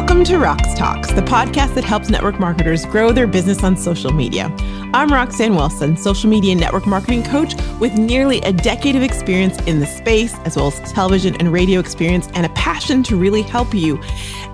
Welcome to Rox Talks, the podcast that helps network marketers grow their business on social media. I'm Roxanne Wilson, social media network marketing coach with nearly a decade of experience in the space, as well as television and radio experience, and a passion to really help you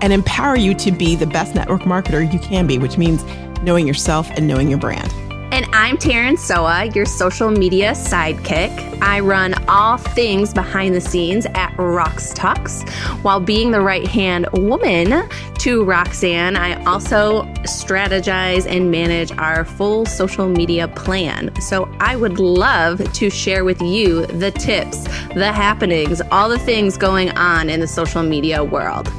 and empower you to be the best network marketer you can be, which means knowing yourself and knowing your brand. And I'm Taryn Soa, your social media sidekick. I run all things behind the scenes at Rox Talks. While being the right hand woman to Roxanne, I also strategize and manage our full social media plan. So I would love to share with you the tips, the happenings, all the things going on in the social media world.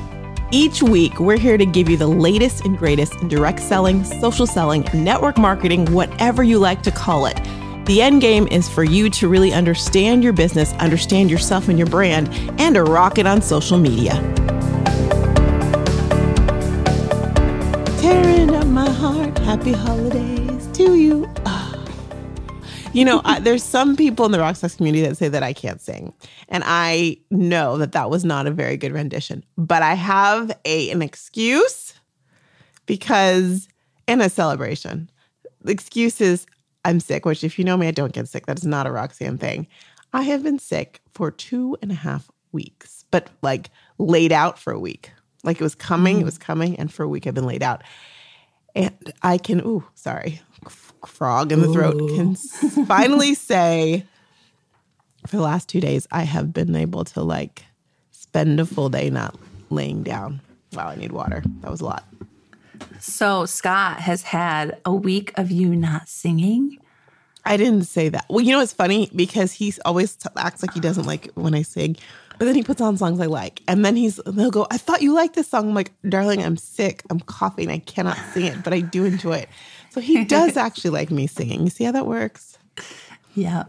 Each week, we're here to give you the latest and greatest in direct selling, social selling, network marketing, whatever you like to call it. The end game is for you to really understand your business, understand yourself and your brand, and to rock it on social media. Tearing up my heart, happy holidays to you. You know, I, there's some people in the Rox Talks community that say that I can't sing, and I know that that was not a very good rendition. But I have a an excuse because in a celebration, the excuse is I'm sick. Which, if you know me, I don't get sick. That is not a Roxanne thing. I have been sick for two and a half weeks, but like laid out for a week. Like it was coming, it mm. was coming, and for a week I've been laid out. And I can, ooh, sorry, frog in the throat can finally say for the last two days i have been able to like spend a full day not laying down wow i need water. That was a lot. So Scott has had a week of you not singing. i didn't say that. Well you know it's funny? Because he always t- acts like he doesn't like when i sing but then he puts on songs i like and then he's they'll go i thought you liked this song. I'm like darling i'm sick. I'm coughing. I cannot sing it but i do enjoy it so he does actually like me singing you see how that works Yeah.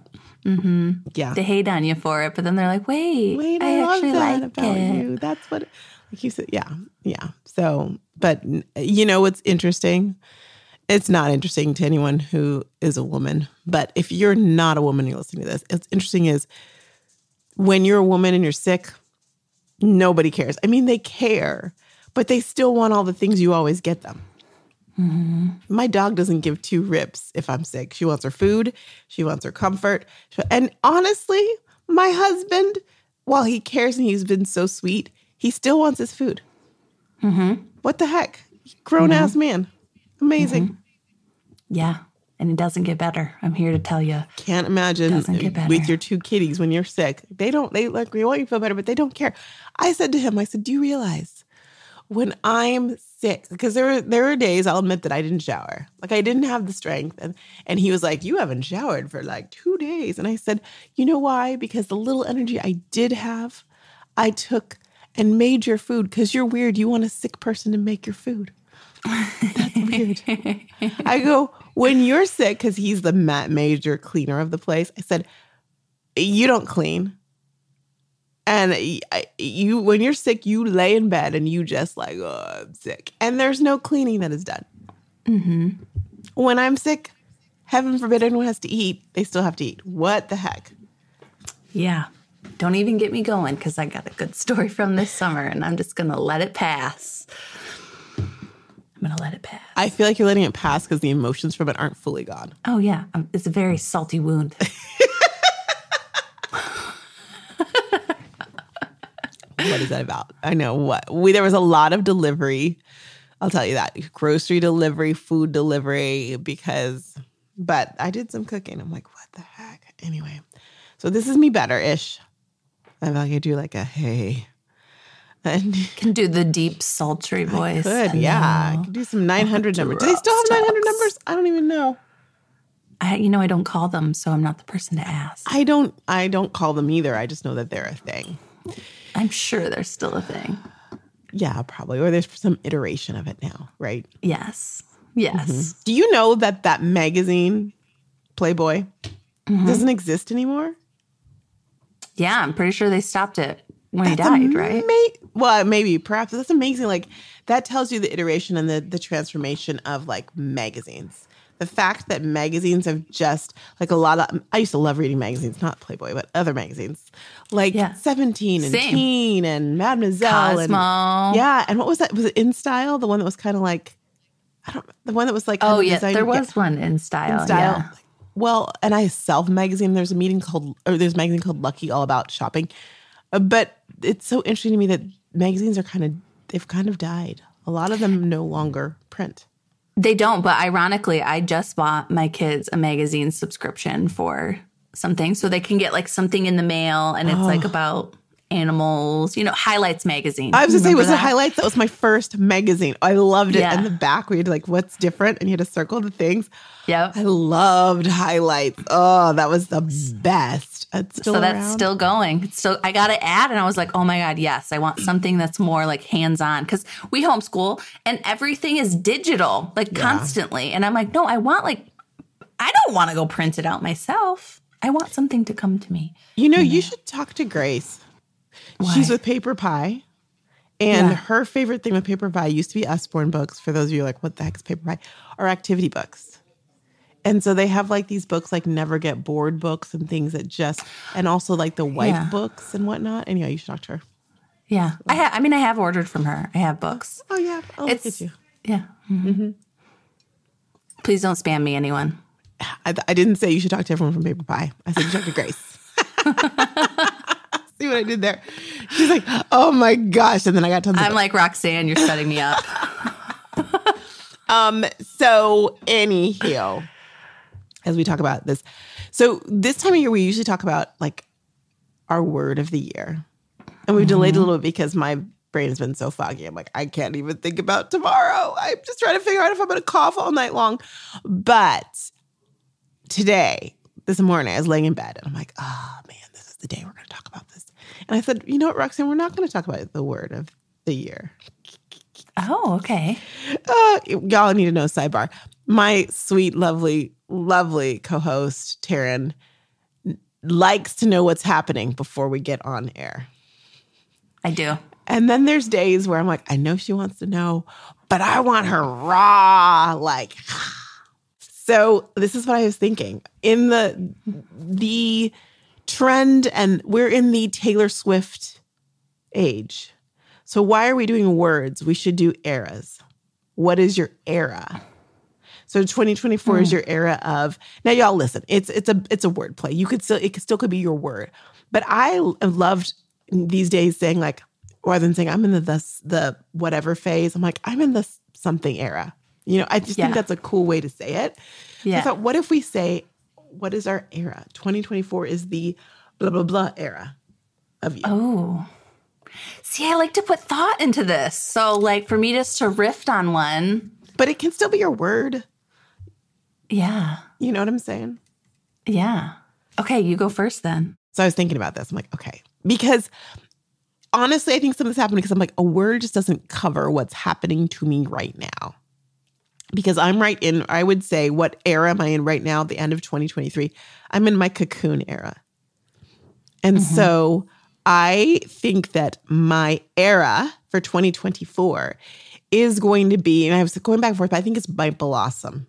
Mm-hmm. yeah They hate on you for it, but then they're like, wait, Wait, I, I, actually like about it. you. That's what, like you said, yeah, yeah. So, but you know what's interesting? It's not interesting to anyone who is a woman. But if you're not a woman, and you're listening to this. It's interesting is when you're a woman and you're sick, nobody cares. I mean, they care, but they still want all the things you always get them. Mm-hmm. My dog doesn't give two rips if I'm sick. She wants her food, she wants her comfort. And honestly, my husband, while he cares and he's been so sweet, he still wants his food. Mm-hmm. What the heck? Grown ass mm-hmm. man. Amazing. Yeah. And it doesn't get better. I'm here to tell you. Can't imagine Doesn't get better. with your two kitties when you're sick. They don't, they like, they want you to feel better, but they don't care. I said to him, I said, Do you realize when I'm sick, because there were there were days I'll admit that I didn't shower. Like I didn't have the strength. And and he was like, You haven't showered for like two days. And I said, You know why? Because the little energy I did have, I took and made your food because you're weird. You want a sick person to make your food. That's weird. I go, when you're sick, because he's the ma- major cleaner of the place, I said, You don't clean. And you, when you're sick, you lay in bed and you just like, oh, I'm sick. And there's no cleaning that is done. When I'm sick, heaven forbid anyone has to eat, they still have to eat. What the heck? Yeah. Don't even get me going because I got a good story from this summer and I'm just going to let it pass. I'm going to let it pass. I feel like you're letting it pass because the emotions from it aren't fully gone. Oh, yeah. Um, It's a very salty wound. what is that about? I know what we there was a lot of delivery. I'll tell you that grocery delivery, food delivery, because but I did some cooking. I'm like, what the heck? Anyway, so this is me better ish. I like I do like a hey, and Can do the deep, sultry voice. good, yeah, I could do some 900 numbers. Do they still have 900 Rox numbers? I don't even know. I, you know, I don't call them, so I'm not the person to ask. I don't. I don't call them either. I just know that they're a thing. I'm sure there's still a thing. Yeah, probably. Or there's some iteration of it now, right? Yes. Yes. Mm-hmm. Do you know that that magazine, Playboy, mm-hmm. doesn't exist anymore? Yeah, I'm pretty sure they stopped it when he died, right? Ama- well, maybe, perhaps. That's amazing. Like that tells you the iteration and the the transformation of like magazines. The fact that magazines have just like a lot of I used to love reading magazines, not Playboy, but other magazines. Like Yeah. 17 and Same. Teen and Mademoiselle and Yeah, and what was that? Was it In Style? The one that was kind of like I don't the one that was like Oh yeah, there was one in style. In Style. Yeah. Well, and I self magazine. There's a meeting called or there's a magazine called Lucky all about shopping. Uh, but it's so interesting to me that magazines are kind of they've kind of died. A lot of them no longer print. They don't, but ironically, I just bought my kids a magazine subscription for something so they can get like something in the mail and it's like about animals, you know, highlights magazine. I was gonna say, Remember was it that? highlights? That was my first magazine. I loved it. Yeah. And the back, we had like, what's different? And you had to circle the things. Yep. I loved highlights. Oh, that was the best. So that's around. still going. So I got an ad and I was like, "Oh my god, yes. I want something that's more like hands-on cuz we homeschool and everything is digital, like constantly." And I'm like, "No, I want like I don't want to go print it out myself. I want something to come to me." You know, you should talk to Grace. She's with Paper Pie. And Yeah. her favorite thing with Paper Pie used to be Usborne books. For those of you like, what the heck is Paper Pie? Or activity books. And so they have like these books, like Never Get Bored books and things that just, and also like the white Yeah. books and whatnot. And yeah, you should talk to her. Yeah. I ha- I mean, I have ordered from her. I have books. Oh, yeah. I'll It's you. yeah. Mhm. Please don't spam me, anyone. I, I didn't say you should talk to everyone from Paper Pie. I said you should talk to Grace. See what I did there? She's like, oh my gosh. And then I got tons of I'm like Roxanne. You're setting me up. Um, so anywho, as we talk about this, so this time of year we usually talk about like our word of the year. And we've delayed a little bit because my brain has been so foggy. I'm like, I can't even think about tomorrow. I'm just trying to figure out if I'm gonna cough all night long. But today, this morning, I was laying in bed and I'm like, oh man, this is the day we're gonna talk about this. And I said, you know what, Roxanne, we're not gonna talk about the word of the year. Oh, okay. Uh, y'all need to know sidebar. My sweet, lovely, lovely co-host Taryn likes to know what's happening before we get on air. I do. And then there's days where I'm like, I know she wants to know, but I want her raw, like. So this is what I was thinking in the the trend, and we're in the Taylor Swift age. So why are we doing words? We should do eras. What is your era? So 2024 is hmm. your era of now y'all listen. It's it's a it's a word play. You could still it could still could be your word. But I loved these days saying like rather than saying I'm in the the, the whatever phase, I'm like I'm in the something era. You know, I just think that's a cool way to say it. So I Yeah. thought, what if we say, what is our era? 2024 is the blah blah blah era of you. Oh. See, I like to put thought into this. So, like, for me just to riff on one, But it can still be your word. yeah, You know what I'm saying? yeah. Okay, you go first then. So I was thinking about this. I'm like, okay. Because honestly, I think something's happening because I'm like, a word just doesn't cover what's happening to me right now. Because I'm right in, I would say, what era am I in right now? The end of 2023. I'm in my cocoon era. And mm-hmm. so I think that my era for 2024 is going to be, and I was going back and forth, but I think it's my blossom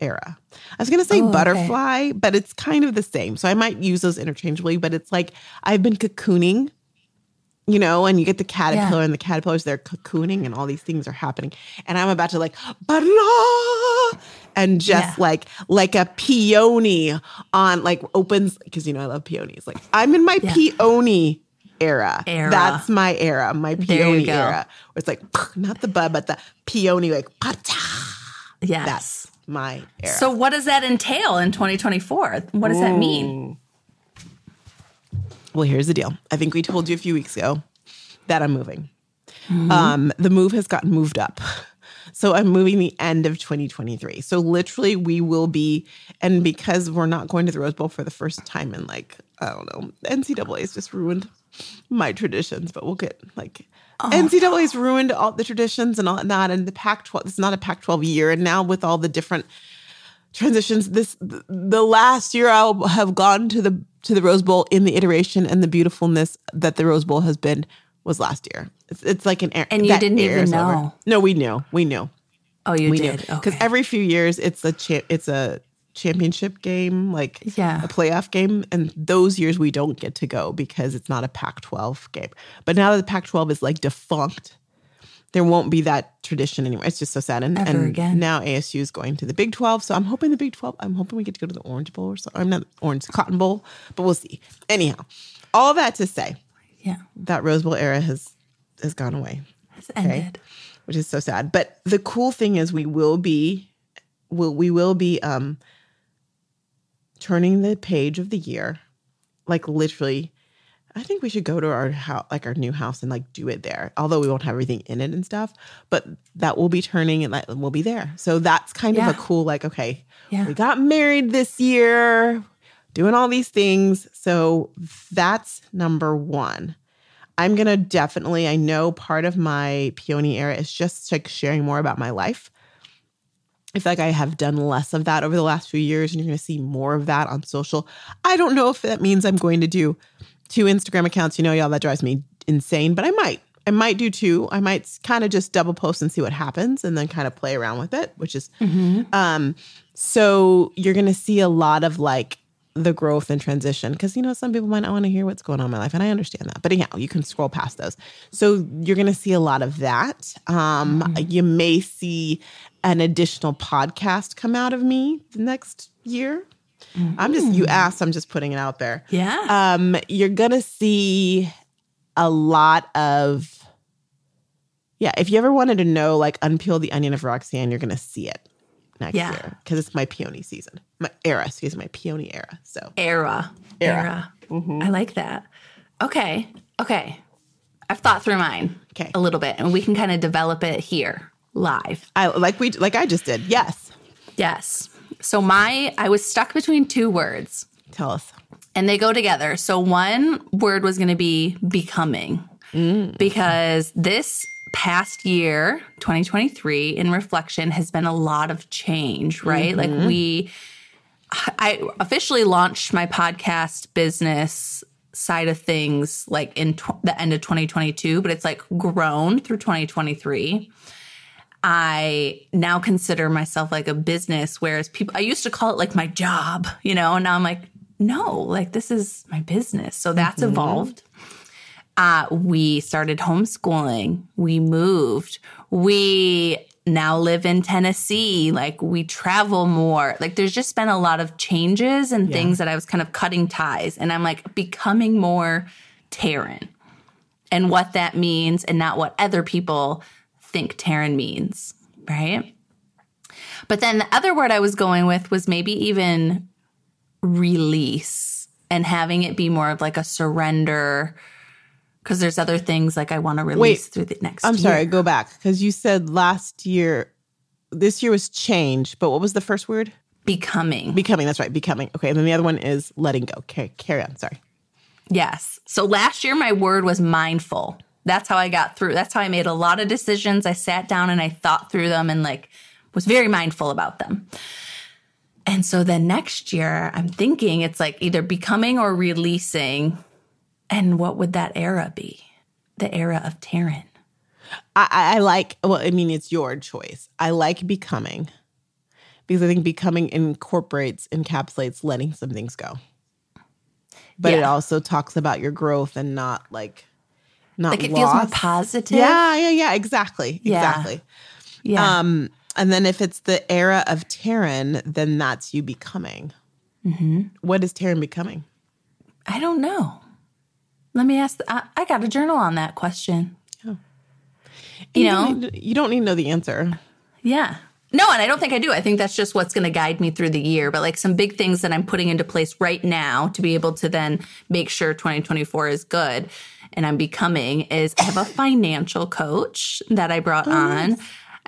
era. I was going to say Oh, okay. butterfly, but it's kind of the same. So I might use those interchangeably, but it's like I've been cocooning, you know, and you get the caterpillar Yeah. and the caterpillars, they're cocooning and all these things are happening. And I'm about to like, blah, and just Yeah. like, like a peony on like opens, because you know, I love peonies. Like I'm in my Yeah. peony era. Era. That's my era, my peony era. Where it's like, not the bud, but the peony, like, Yes. that's my era. So, what does that entail in 2024? What does that mean? Well, here's the deal. I think we told you a few weeks ago that I'm moving. Um, the move has gotten moved up. So I'm moving the end of 2023. So literally we will be, and because we're not going to the Rose Bowl for the first time in like, I don't know, NCAA's just ruined my traditions, but we'll get like NCAA's ruined all the traditions and all that. And the Pac 12, it's not a Pac 12 year. And now with all the different transitions this the last year I'll have gone to the to the Rose Bowl in the iteration and the beautifulness that the Rose Bowl has been was last year. It's, it's like an era. And you didn't even over. know. No, we knew. We knew. Oh, you we did. because Okay. every few years it's a cha- it's a championship game, like Yeah. a playoff game, and those years we don't get to go because it's not a Pac-12 game. But now that the Pac-12 is like defunct, there won't be that tradition anymore. It's just so sad. And, Ever and again. now ASU is going to the Big 12, so I'm hoping the Big 12. I'm hoping we get to go to the Orange Bowl or something. I'm not Orange Cotton Bowl, but we'll see. Anyhow, all that to say yeah. that Rose Bowl era has has gone away It's ended. which is so sad. But the cool thing is we will be will we will be um turning the page of the year. Like literally I think we should go to our house like our new house and like do it there. Although we won't have everything in it and stuff, but that will be turning and like we'll be there. So that's kind Yeah. of a cool like okay, Yeah. we got married this year, doing all these things. So that's number 1. I'm going to definitely, I know part of my peony era is just like sharing more about my life. I feel like I have done less of that over the last few years, and you're going to see more of that on social. I don't know if that means I'm going to do two Instagram accounts. You know, y'all, that drives me insane, but I might. I might do two. I might kind of just double post and see what happens and then kind of play around with it, which is um so you're going to see a lot of like the growth and transition because you know some people might not want to hear what's going on in my life and i understand that but anyhow you can scroll past those so you're going to see a lot of that um, you may see an additional podcast come out of me the next year i'm just you asked i'm just putting it out there Yeah. um, you're gonna see a lot of yeah if you ever wanted to know like unpeel the onion of roxanne you're gonna see it next Yeah. year because it's my peony season my era excuse me my peony era so era. Era. Mm-hmm. Era. I like that. Okay. Okay. I've thought through mine Okay. a little bit and we can kind of develop it here live. i like we like i just did yes Yes. So my I was stuck between two words tell us and they go together. So one word was going to be becoming mm. because this past year, 2023, in reflection, has been a lot of change, right? Like mm-hmm. we, I officially launched my podcast business side of things like in tw- the end of 2022, but it's like grown through 2023. I now consider myself like a business, whereas people, I used to call it like my job, you know, and now I'm like, no, like this is my business. So that's evolved. Uh, we started homeschooling. We moved. We now live in Tennessee. Like we travel more. Like there's just been a lot of changes and things that I was kind of cutting ties. And I'm like becoming more Taryn and what that means and not what other people think Taryn means. Right. But then the other word I was going with was maybe even release and having it be more of like a surrender because there's other things like I want to release Wait, through the next i'm year. sorry go back because you said last year this year was change but what was the first word becoming. becoming that's right becoming okay and then the other one is letting go okay carry on sorry yes. So last year my word was mindful. That's how I got through. That's how I made a lot of decisions. I sat down and I thought through them and like was very mindful about them. And so then next year I'm thinking it's like either becoming or releasing. And what would that era be? The era of Taryn. I, I I like, well, I mean, it's your choice. I like becoming because I think becoming incorporates, encapsulates letting some things go. But it also talks about your growth and not like, not Like it feels more positive. Yeah, yeah, yeah, exactly. Yeah. Exactly. Yeah. Um, and then if it's the era of Taryn, then that's you becoming. Mm-hmm. What is Taryn becoming? I don't know. Let me ask. I, I got a journal on that question. You know, don't need, you don't need to know the answer. yeah. No, and I don't think I do. I think that's just what's going to guide me through the year. But like some big things that I'm putting into place right now to be able to then make sure 2024 is good and I'm becoming is I have a financial coach that I brought on.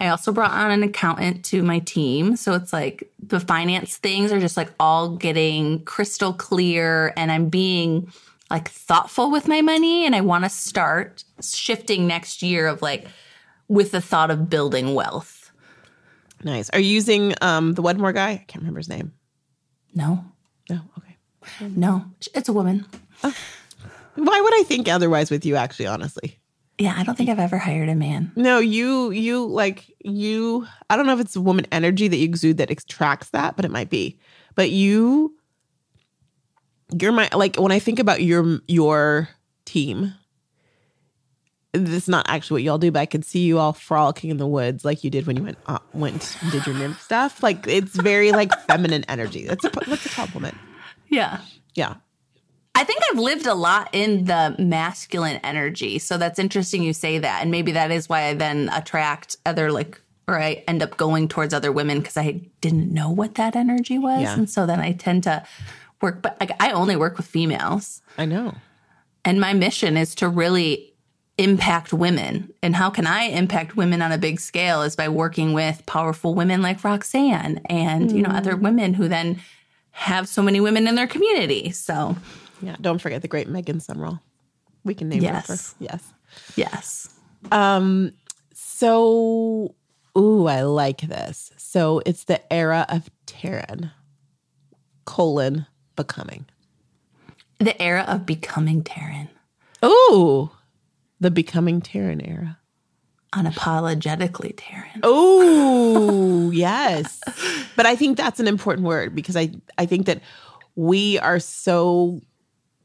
I also brought on an accountant to my team. So it's like the finance things are just like all getting crystal clear and I'm being like thoughtful with my money. And I want to start shifting next year of like with the thought of building wealth. Nice. Are you using um, the Wedmore guy? I can't remember his name. No, No. Okay. no, it's a woman. Why would I think otherwise with you, actually, honestly? Yeah, I don't think I've ever hired a man. No, you you like you I don't know if it's a woman energy that you exude that extracts that, but it might be. But you you're my like when I think about your your team, this is not actually what y'all do, but I could see you all frolicking in the woods like you did when you went uh, went and did your nymph stuff. Like it's very like feminine energy. That's a that's a compliment. Yeah. Yeah. I think I've lived a lot in the masculine energy. So that's interesting you say that. And maybe that is why I then attract other like or I end up going towards other women because I didn't know what that energy was. Yeah. And so then I tend to work but like I only work with females. I know. And my mission is to really impact women. And how can I impact women on a big scale is by working with powerful women like Roxanne and, you know, mm-hmm. other women who then have so many women in their community. So, Yeah. Don't forget the great Megan Summerall. We can name Yes. her. Yes. yes. Um, so ooh, I like this. So it's the era of Taryn, colon becoming. The era of becoming Taryn, Ooh, the becoming Taryn era. unapologetically Taryn. Oh, yes. But I think that's an important word because I I think that we are so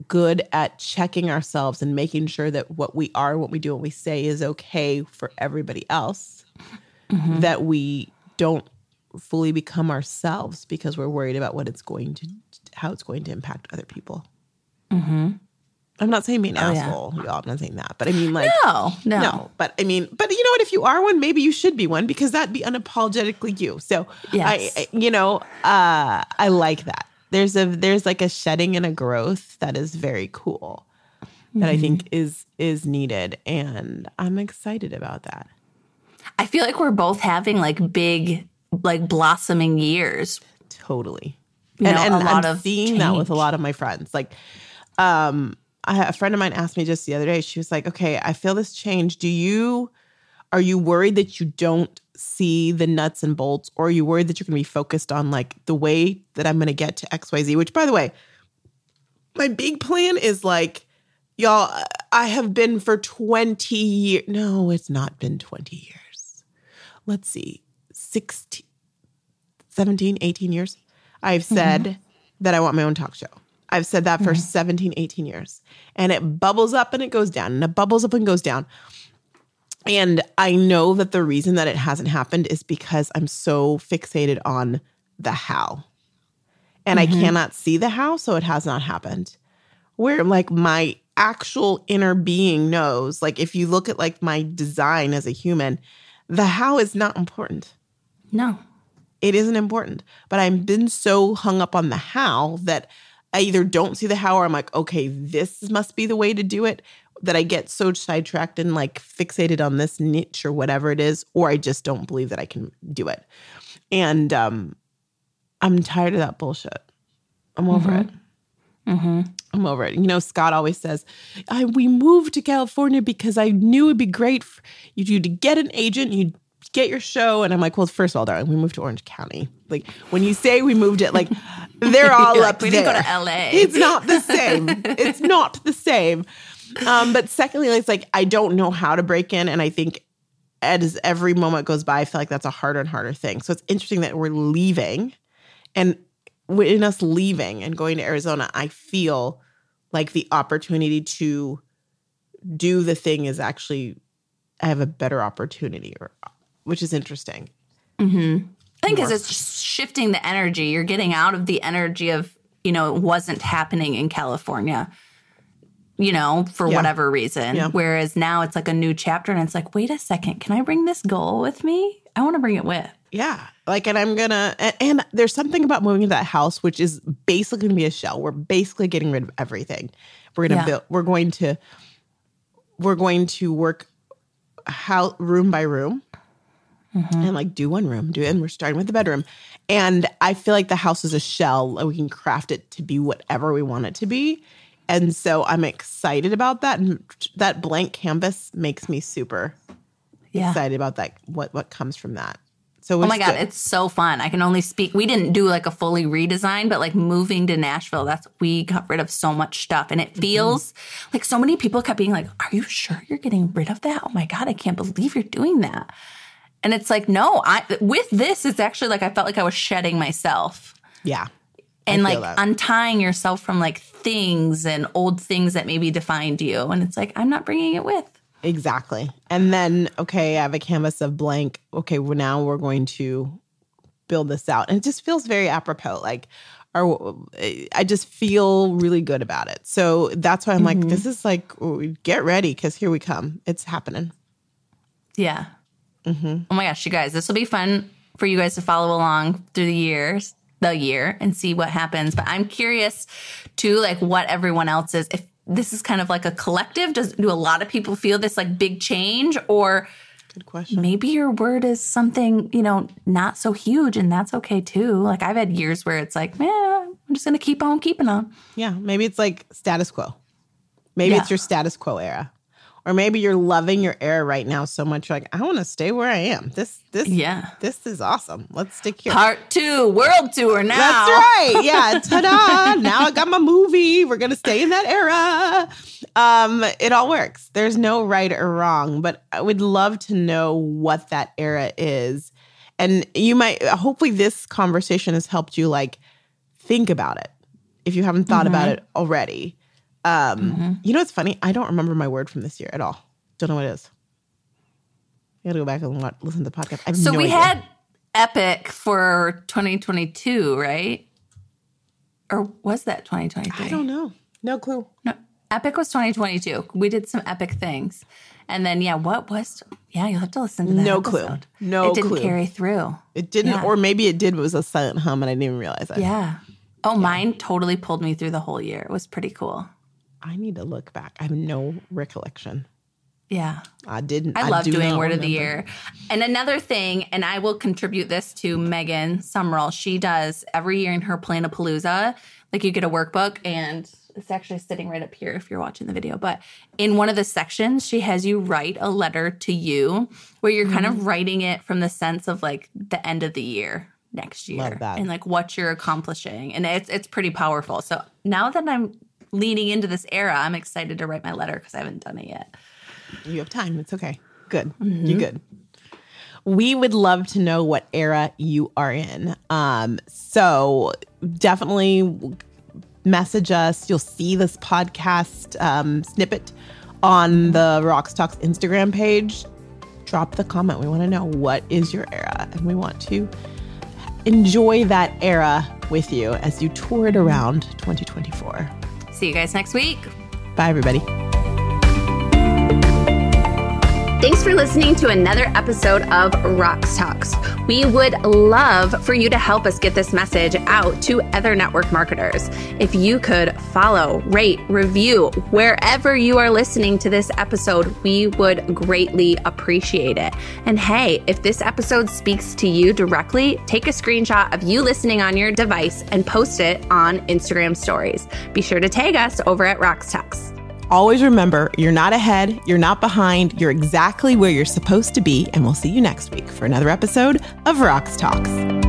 good at checking ourselves and making sure that what we are, what we do, what we say is okay for everybody else. That we don't fully become ourselves because we're worried about what it's going to how it's going to impact other people. I'm not saying be an Oh, yeah. asshole, y'all. I'm not saying that, but I mean like No, no. no, but I mean, but you know what? If you are one, maybe you should be one because that'd be unapologetically you. So, Yes. I, I, you know, uh, I like that. There's a there's like a shedding and a growth that is very cool that I think is is needed, and I'm excited about that. I feel like we're both having like big, like blossoming years. Totally. You and know, and a lot I'm of seeing that with a lot of my friends. Like, um, I, a friend of mine asked me just the other day. She was like, "Okay, I feel this change. Do you are you worried that you don't see the nuts and bolts, or are you worried that you're going to be focused on like the way that I'm going to get to X Y Z? Which, by the way, my big plan is like." Y'all, I have been for 20 years. No, it's not been 20 years. Let's see, 16, 17, 18 years. I've mm-hmm. said that I want my own talk show. I've said that for mm-hmm. 17, 18 years. And it bubbles up and it goes down, and it bubbles up and goes down. And I know that the reason that it hasn't happened is because I'm so fixated on the how. And I mm-hmm. cannot see the how, so it has not happened. Where like my actual inner being knows, like if you look at like my design as a human, the how is not important No. it isn't important. But I've been so hung up on the how that I either don't see the how or I'm like, okay, this must be the way to do it. That I get so sidetracked and like fixated on this niche or whatever it is, or I just don't believe that I can do it. And um, I'm tired of that bullshit. I'm over it. I'm over it. You know, Scott always says, I, "We moved to California because I knew it'd be great for you to get an agent. You get your show." And I'm like, "Well, first of all, darling, we moved to Orange County. Like when you say we moved it, like they're all up like, we there. didn't go to LA. It's not the same. it's not the same. Um, but secondly, it's like I don't know how to break in, and I think as every moment goes by, I feel like that's a harder and harder thing. So it's interesting that we're leaving, and in us leaving and going to Arizona, I feel like the opportunity to do the thing is actually I have a better opportunity, or which is interesting. I think because it's shifting the energy. You're getting out of the energy of, you know, it wasn't happening in California, you know, for Yeah. whatever reason. Yeah. Whereas now it's like a new chapter and it's like, wait a second, can I bring this goal with me? I want to bring it with. Yeah. Like, and I'm gonna, and, and there's something about moving into that house, which is basically gonna be a shell. We're basically getting rid of everything. We're gonna Yeah. build, we're going to, we're going to work how room by room mm-hmm. and like do one room, do it. And we're starting with the bedroom. And I feel like the house is a shell. and we can craft it to be whatever we want it to be. And so I'm excited about that. And that blank canvas makes me super Yeah. excited about that what what comes from that So Oh my god, it's so fun. I can only speak. We didn't do like a fully redesign, but like moving to Nashville, that's we got rid of so much stuff. And it mm-hmm. feels like so many people kept being like, Are you sure you're getting rid of that? Oh my God, I can't believe you're doing that. And it's like, no, I with this, it's actually like I felt like I was shedding myself yeah. And like that. untying yourself from like things and old things that maybe defined you. And it's like, I'm not bringing it with. Exactly. And then, okay, I have a canvas of blank. Okay, well, now we're going to build this out. And it just feels very apropos. Like, or I just feel really good about it. So that's why I'm like, this is like, get ready because here we come. It's happening. Yeah. Mm-hmm. Oh my gosh, you guys, this will be fun for you guys to follow along through the years, the year, and see what happens. But I'm curious too, like what everyone else is. If this is kind of like a collective, does do a lot of people feel this like big change, or Good question. maybe your word is something you know not so huge, and that's okay too. Like I've had years where it's like, man, I'm just gonna keep on keeping on. Yeah. Maybe it's like status quo. Maybe Yeah. it's your status quo era. Or maybe you're loving your era right now so much. Like, I want to stay where I am. This, this, Yeah. this is awesome. Let's stick here. Part two, world tour now. That's right. Yeah. Ta-da. now I got my movie. We're gonna stay in that era. Um, it all works. There's no right or wrong, but I would love to know what that era is. And you might hopefully this conversation has helped you like think about it if you haven't thought about it already. Um, you know what's funny? I don't remember my word from this year at all. Don't know what it is. You gotta go back and watch, listen to the podcast. I So no we idea. had Epic for 2022, right? Or was that 2023? I don't know. No clue. No, Epic was 2022. We did some epic things. And then, yeah, what was, yeah, you'll have to listen to that. No clue. No It didn't clue. carry through. It didn't, Yeah. or maybe it did, but it was a silent hum and I didn't even realize it. Yeah. Oh, mine totally pulled me through the whole year. It was pretty cool. I need to look back. I have no recollection. Yeah. I didn't. I love do doing word of the year. And another thing, and I will contribute this to Megan Summerall. She does every year in her Planapalooza, like you get a workbook and it's actually sitting right up here if you're watching the video. But in one of the sections, she has you write a letter to you where you're kind Mm-hmm. of writing it from the sense of like the end of the year next year and like what you're accomplishing. And it's it's pretty powerful. So now that I'm leaning into this era, I'm excited to write my letter because I haven't done it yet. You have time. It's okay. Good. Mm-hmm. You good. We would love to know what era you are in. Um, so definitely message us. You'll see this podcast um, snippet on the Rox Talks Instagram page. Drop the comment. We want to know what is your era, and we want to enjoy that era with you as you tour it around 2024. See you guys next week. Bye, everybody. Thanks for listening to another episode of Rox Talks. We would love for you to help us get this message out to other network marketers. If you could follow, rate, review wherever you are listening to this episode, we would greatly appreciate it. And hey, if this episode speaks to you directly, take a screenshot of you listening on your device and post it on Instagram stories. Be sure to tag us over at Rox Talks. Always remember, you're not ahead, you're not behind, you're exactly where you're supposed to be, and we'll see you next week for another episode of Rox Talks.